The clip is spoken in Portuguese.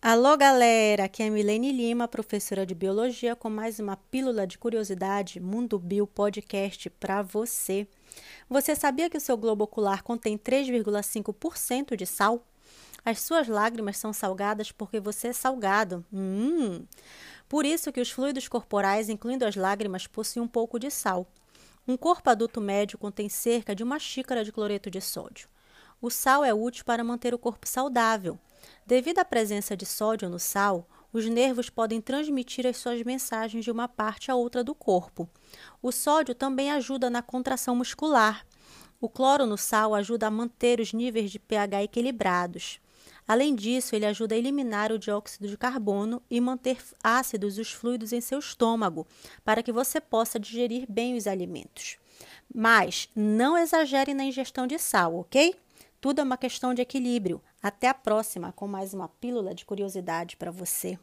Alô, galera! Aqui é Milene Lima, professora de Biologia, com mais uma pílula de curiosidade Mundo Bio Podcast para você. Você sabia que o seu globo ocular contém 3,5% de sal? As suas lágrimas são salgadas porque você é salgado. Hum! Por isso que os fluidos corporais, incluindo as lágrimas, possuem um pouco de sal. Um corpo adulto médio contém cerca de uma xícara de cloreto de sódio. O sal é útil para manter o corpo saudável. Devido à presença de sódio no sal, os nervos podem transmitir as suas mensagens de uma parte a outra do corpo. O sódio também ajuda na contração muscular. O cloro no sal ajuda a manter os níveis de pH equilibrados. Além disso, ele ajuda a eliminar o dióxido de carbono e manter ácidos os fluidos em seu estômago, para que você possa digerir bem os alimentos. Mas não exagere na ingestão de sal, ok? Tudo é uma questão de equilíbrio. Até a próxima com mais uma pílula de curiosidade para você.